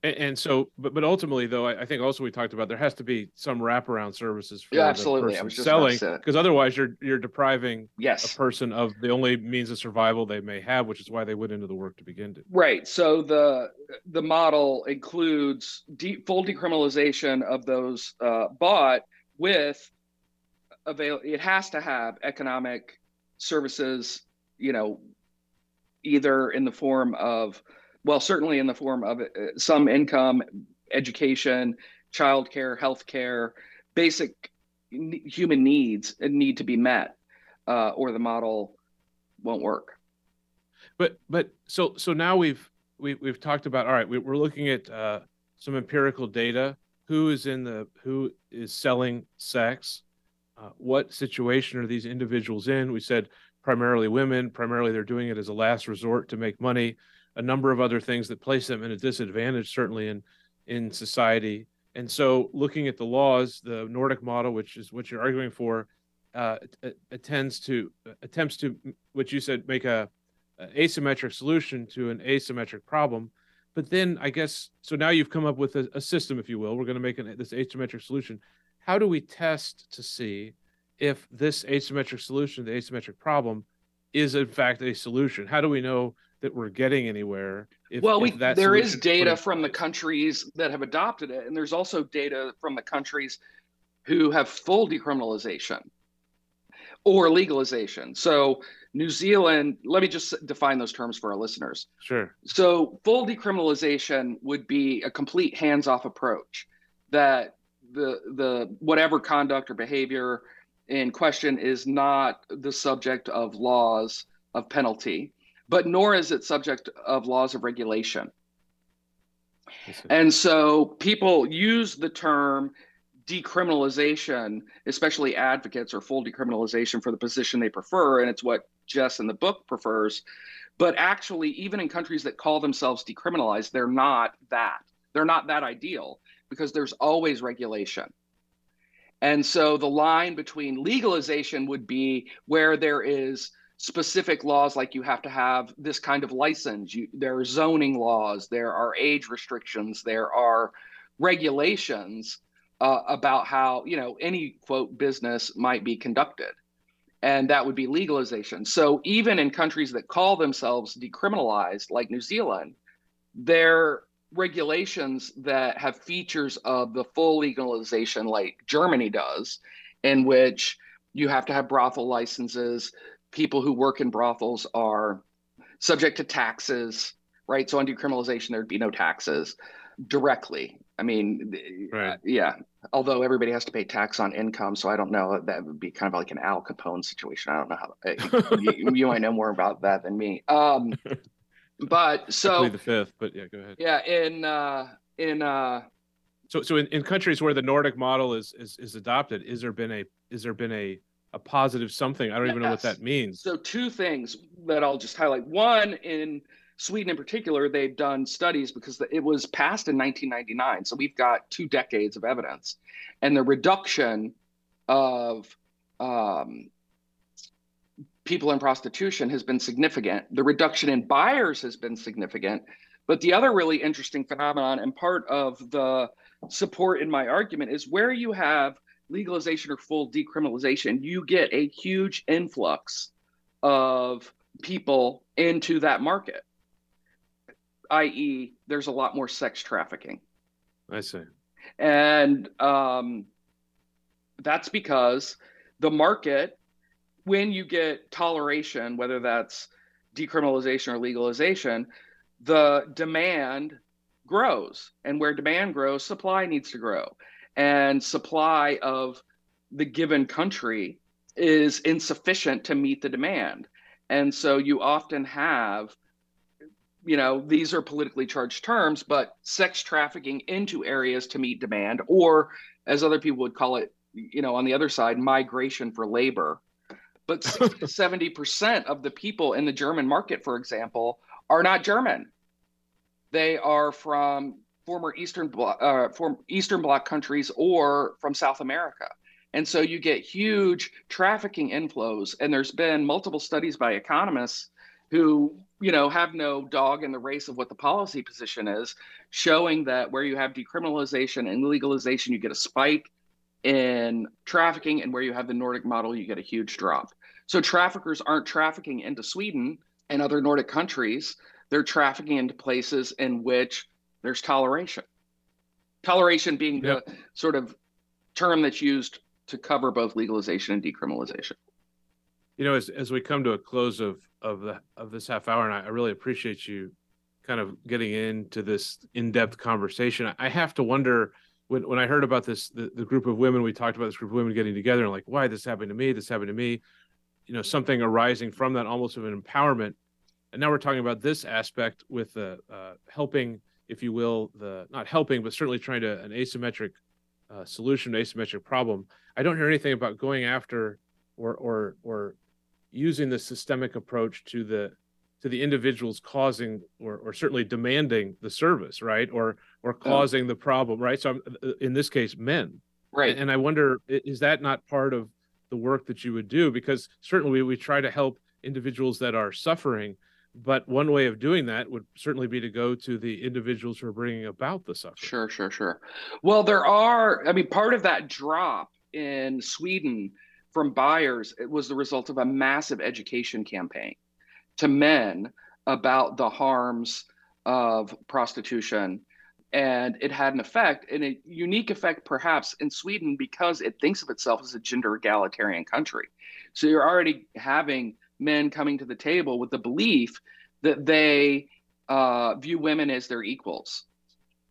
And, and so, but but ultimately, though, I, I, think also we talked about there has to be some wraparound services for yeah, absolutely. the person selling, because otherwise you're you're depriving yes. a person of the only means of survival they may have, which is why they went into the work to begin to. Right. So the the model includes deep, full decriminalization of those uh, bought with avail. It has to have economic services, you know, either in the form of well, certainly in the form of uh, some income, education, childcare, healthcare, basic human needs need to be met, uh, or the model won't work. But but so so now we've we, we've talked about all right. We, are looking at uh, some empirical data. Who is in the who is selling sex? Uh, what situation are these individuals in? We said primarily women. Primarily, they're doing it as a last resort to make money a number of other things that place them in a disadvantage, certainly in in society. And so, looking at the laws, the Nordic model, which is what you're arguing for, uh, attends to attempts to what you said make a, a asymmetric solution to an asymmetric problem. But then, I guess so. Now you've come up with a, a system, if you will. We're going to make an, this asymmetric solution. How do we test to see if this asymmetric solution, the asymmetric problem, is in fact a solution? How do we know that we're getting anywhere. If, well, we, if there is data from the countries that have adopted it, and there's also data from the countries who have full decriminalization. or legalization. So New Zealand, let me just define those terms for our listeners. Sure. So full decriminalization would be a complete hands-off approach that the the whatever conduct or behavior in question is not the subject of laws of penalty, but nor is it subject of laws of regulation. And so people use the term decriminalization, especially advocates or full decriminalization for the position they prefer. And it's what Jess in the book prefers. But actually, even in countries that call themselves decriminalized, they're not that. They're not that ideal because there's always regulation. And so the line between legalization would be where there is specific laws like you have to have this kind of license. You, there are zoning laws there are age restrictions there are regulations uh, about how you know any quote business might be conducted. And that would be legalization. So even in countries that call themselves decriminalized like new zealand there regulations that have features of the full legalization like germany does in which you have to have brothel licenses people who work in brothels are subject to taxes, right? So on decriminalization, there'd be no taxes directly. I mean, right. uh, yeah. Although everybody has to pay tax on income, so I don't know. That would be kind of like an Al Capone situation. I don't know how. Uh, you, you, might know more about that than me. Um, but so the fifth. But yeah, go ahead. Yeah, in uh, in uh, so so in, in countries where the Nordic model is is is adopted, is there been a is there been a a positive something. I don't yes. even know what that means. So two things that I'll just highlight. One in Sweden in particular, they've done studies because it was passed in 1999. So we've got two decades of evidence. And the reduction of um, people in prostitution has been significant. The reduction in buyers has been significant. But the other really interesting phenomenon and part of the support in my argument is where you have legalization or full decriminalization, you get a huge influx of people into that market, i.e., there's a lot more sex trafficking. I see. And um, that's because the market, when you get toleration, whether that's decriminalization or legalization, the demand grows. And where demand grows, supply needs to grow and supply of the given country is insufficient to meet the demand. And so you often have, you know, these are politically charged terms, but sex trafficking into areas to meet demand, or as other people would call it, you know, on the other side, migration for labor. But 70% of the people in the German market, for example, are not German. They are from former Eastern Bloc, uh, Eastern Bloc countries or from South America. And so you get huge trafficking inflows. And there's been multiple studies by economists who, you know, have no dog in the race of what the policy position is, showing that where you have decriminalization and legalization, you get a spike in trafficking, and where you have the Nordic model, you get a huge drop. So traffickers aren't trafficking into Sweden and other Nordic countries. They're trafficking into places in which there's toleration. Toleration being yep. the sort of term that's used to cover both legalization and decriminalization. You know, as as we come to a close of of the of this half hour, and I, I really appreciate you kind of getting into this in-depth conversation. I have to wonder when when I heard about this, the, the group of women we talked about this group of women getting together and like, why this happened to me, this happened to me, you know, something arising from that almost of an empowerment. And now we're talking about this aspect with uh, uh, helping if you will, the not helping, but certainly trying to an asymmetric uh, solution to asymmetric problem. I don't hear anything about going after or or or using the systemic approach to the to the individuals causing or, or certainly demanding the service, right? Or or causing the problem, right? So I'm, uh, in this case, men, right? And, and I wonder, is that not part of the work that you would do? Because certainly we, we try to help individuals that are suffering, but one way of doing that would certainly be to go to the individuals who are bringing about the suffering. Sure, sure, sure. Well, there are, I mean, part of that drop in Sweden from buyers it was the result of a massive education campaign to men about the harms of prostitution and it had an effect, and a unique effect perhaps in Sweden because it thinks of itself as a gender egalitarian country. So you're already having men coming to the table with the belief that they uh, view women as their equals,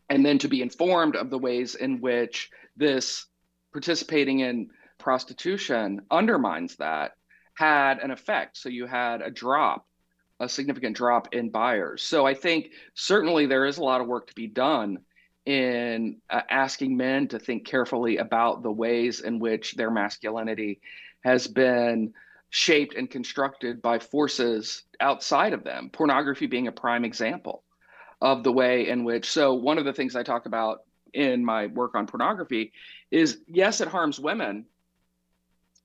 and then to be informed of the ways in which this participating in prostitution undermines that had an effect. So you had a drop a significant drop in buyers. So I think certainly there is a lot of work to be done in uh, asking men to think carefully about the ways in which their masculinity has been shaped and constructed by forces outside of them, pornography being a prime example of the way in which. So, one of the things I talk about in my work on pornography is yes, it harms women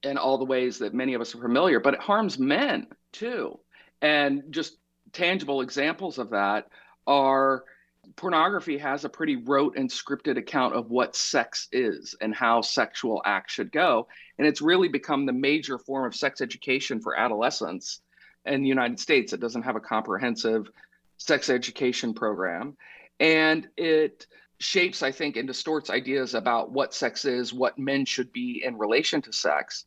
in all the ways that many of us are familiar, but it harms men too. And just tangible examples of that are pornography has a pretty rote and scripted account of what sex is and how sexual acts should go. And it's really become the major form of sex education for adolescents in the United States. It doesn't have a comprehensive sex education program. And it shapes, I think, and distorts ideas about what sex is, what men should be in relation to sex.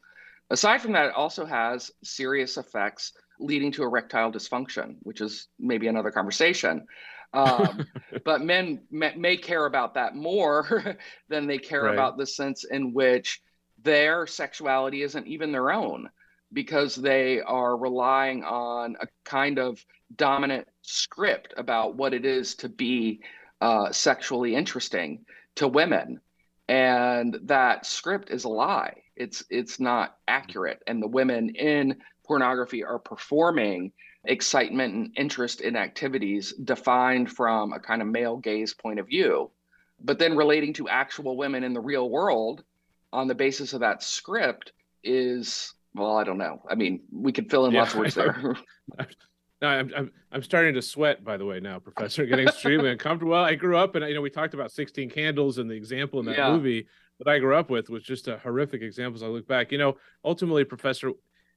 Aside from that, it also has serious effects leading to erectile dysfunction, which is maybe another conversation. Um, but men may, may, care about that more than they care right. about the sense in which their sexuality isn't even their own because they are relying on a kind of dominant script about what it is to be uh, sexually interesting to women. And that script is a lie. It's it's not accurate. And the women in pornography are performing excitement and interest in activities defined from a kind of male gaze point of view, but then relating to actual women in the real world on the basis of that script is well, I don't know. I mean, we could fill in yeah, lots of words there. no, I'm, I'm I'm starting to sweat. By the way, now, Professor, getting extremely uncomfortable. Well, I grew up, and you know, we talked about Sixteen Candles and the example in that yeah. movie that I grew up with was just a horrific example. As I look back, you know, ultimately, Professor,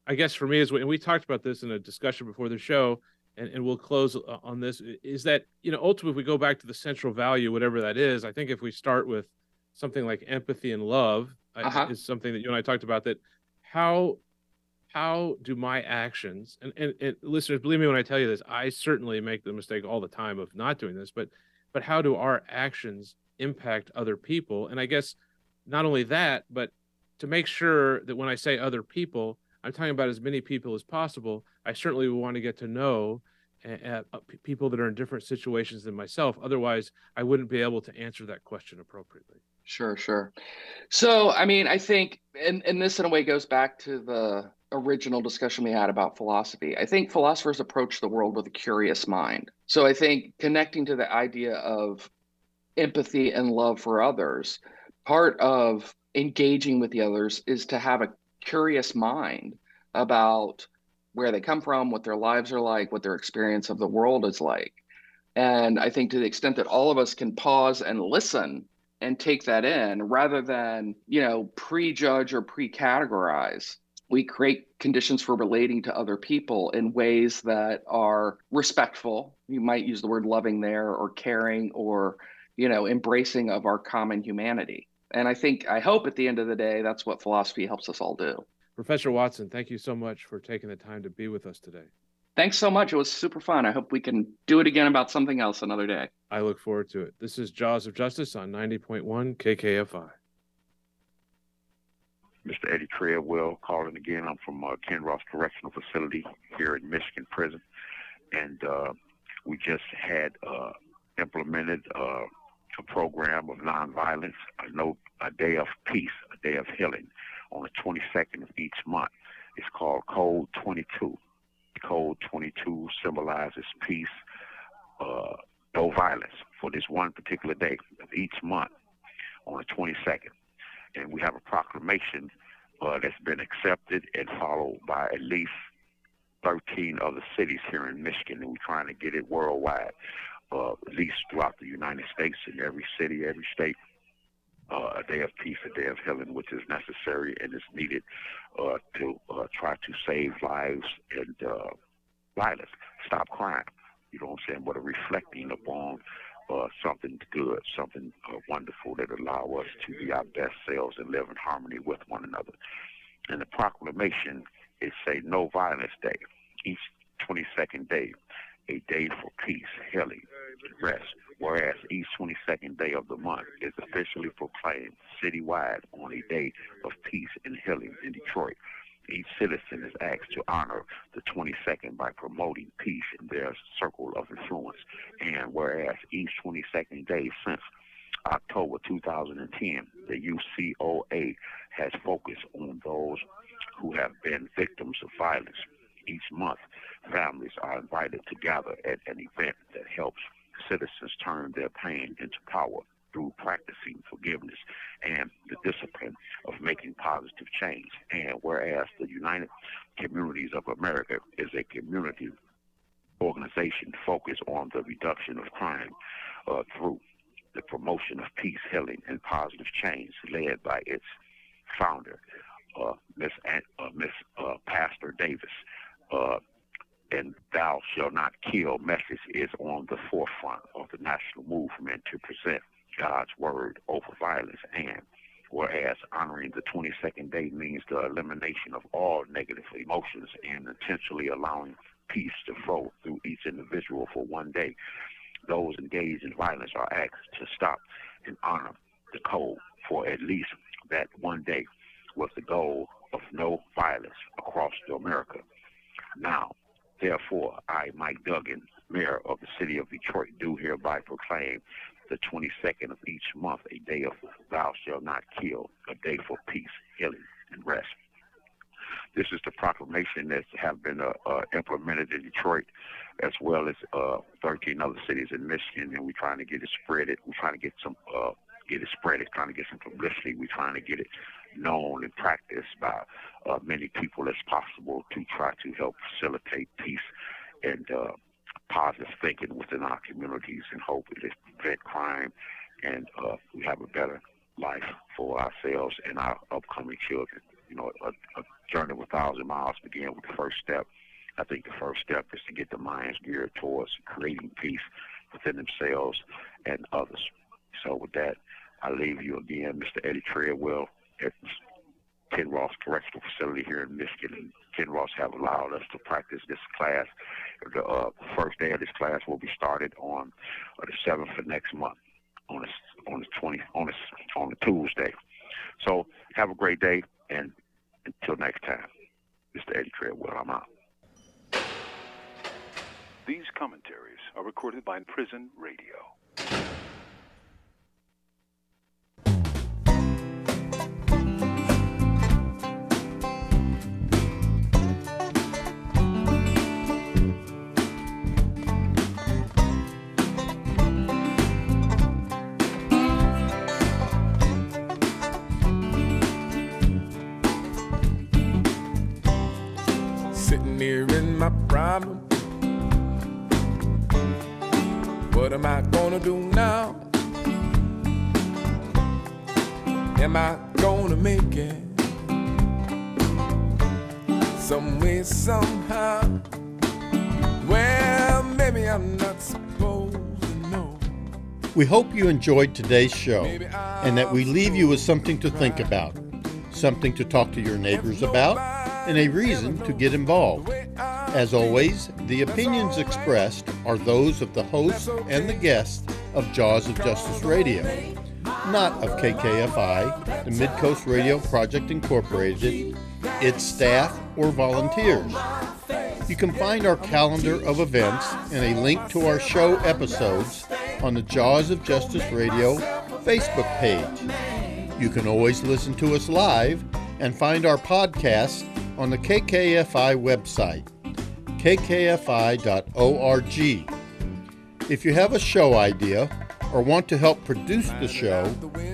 I guess for me is and we talked about this in a discussion before the show, and, and we'll close uh, on this is that you know ultimately if we go back to the central value, whatever that is, I think if we start with something like empathy and love uh-huh. is something that you and I talked about that how how do my actions and, and, and listeners believe me when I tell you this, I certainly make the mistake all the time of not doing this, but but how do our actions impact other people? And I guess not only that, but to make sure that when I say other people, I'm talking about as many people as possible. I certainly want to get to know uh, people that are in different situations than myself. Otherwise, I wouldn't be able to answer that question appropriately. Sure, sure. So, I mean, I think, and, and this in a way goes back to the original discussion we had about philosophy. I think philosophers approach the world with a curious mind. So, I think connecting to the idea of empathy and love for others, part of engaging with the others is to have a curious mind about where they come from, what their lives are like, what their experience of the world is like. And I think to the extent that all of us can pause and listen and take that in rather than, you know, prejudge or pre-categorize, we create conditions for relating to other people in ways that are respectful. You might use the word loving there or caring or, you know, embracing of our common humanity. And I think, I hope at the end of the day, that's what philosophy helps us all do. Professor Watson, thank you so much for taking the time to be with us today. Thanks so much. It was super fun. I hope we can do it again about something else another day. I look forward to it. This is Jaws of Justice on 90.1 KKFI. Mr. Eddie Treadwell calling again. I'm from uh, Kinross Correctional Facility here in Michigan Prison. And uh, we just had uh, implemented a program of nonviolence, a, no, a day of peace, a day of healing on the 22nd of each month. It's called Code 22. Code 22 symbolizes peace, uh, no violence for this one particular day of each month on the 22nd. And we have a proclamation uh, that's been accepted and followed by at least 13 other cities here in Michigan, and we're trying to get it worldwide uh, at least throughout the United States in every city, every state. Uh, a day of peace, a day of healing, which is necessary and is needed uh, to uh, try to save lives and uh, violence, stop crime. You know what I'm saying? But reflecting upon uh, something good, something uh, wonderful that allow us to be our best selves and live in harmony with one another. And the proclamation is say No Violence Day, each 22nd day, a day for peace, healing, rest. Whereas each 22nd day of the month is officially proclaimed citywide on a day of peace and healing in Detroit. Each citizen is asked to honor the 22nd by promoting peace in their circle of influence. And whereas each 22nd day since October 2010, the UCOA has focused on those who have been victims of violence. Each month, families are invited to gather at an event that helps citizens turn their pain into power through practicing forgiveness and the discipline of making positive change. And whereas the United Communities of America is a community organization focused on the reduction of crime uh, through the promotion of peace, healing, and positive change, led by its founder, uh, Miss uh, Miss uh, Pastor Davis. And thou shalt not kill message is on the forefront of the national movement to present God's word over violence and whereas honoring the 22nd day means the elimination of all negative emotions and intentionally allowing peace to flow through each individual for one day. Those engaged in violence are asked to stop and honor the code for at least that one day with the goal of no violence across America. Now, therefore, I, Mike Duggan, Mayor of the City of Detroit, do hereby proclaim the 22nd of each month, a day of thou shalt not kill, a day for peace, healing, and rest. This is the proclamation that have been uh, uh, implemented in Detroit, as well as uh, 13 other cities in Michigan, and we're trying to get it spread. It we're trying to get some uh, get it spread. It's trying to get some publicity. We're trying to get it known and practiced by uh, many people as possible to try to help facilitate peace and uh, positive thinking within our communities and hope it prevent crime and uh, we have a better life for ourselves and our upcoming children. You know, a, a journey of a thousand miles began with the first step. I think the first step is to get the minds geared towards creating peace within themselves and others. So with that, I leave you again, Mr. Eddie Treadwell at Kinross Correctional Facility here in Michigan. Kinross have allowed us to practice this class. The uh, first day of this class will be started on uh, the seventh of next month, on the on the twenty on the on the Tuesday. So have a great day, and until next time, Mr. Eddie Treadwell, I'm out. These commentaries are recorded by Prison Radio. Somehow. Well, maybe I'm not supposed to know. We hope you enjoyed today's show and that we leave you with something to think about, something to talk to your neighbors about, and a reason to get involved. As always, the opinions expressed are those of the host and the guests of Jaws of Justice Radio, not of KKFI, the Midcoast Radio Project Incorporated, its staff, or volunteers. You can find our calendar of events and a link to our show episodes on the Jaws of Justice Radio Facebook page. You can always listen to us live and find our podcast on the KKFI website kkfi.org. If you have a show idea or want to help produce the show,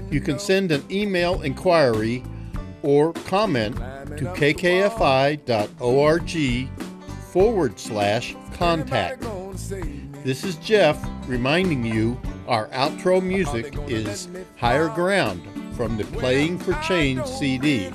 you can send an email inquiry or comment to kkfi.org forward slash contact. This is Jeff reminding you our outro music is Higher Ground from the Playing for Change CD.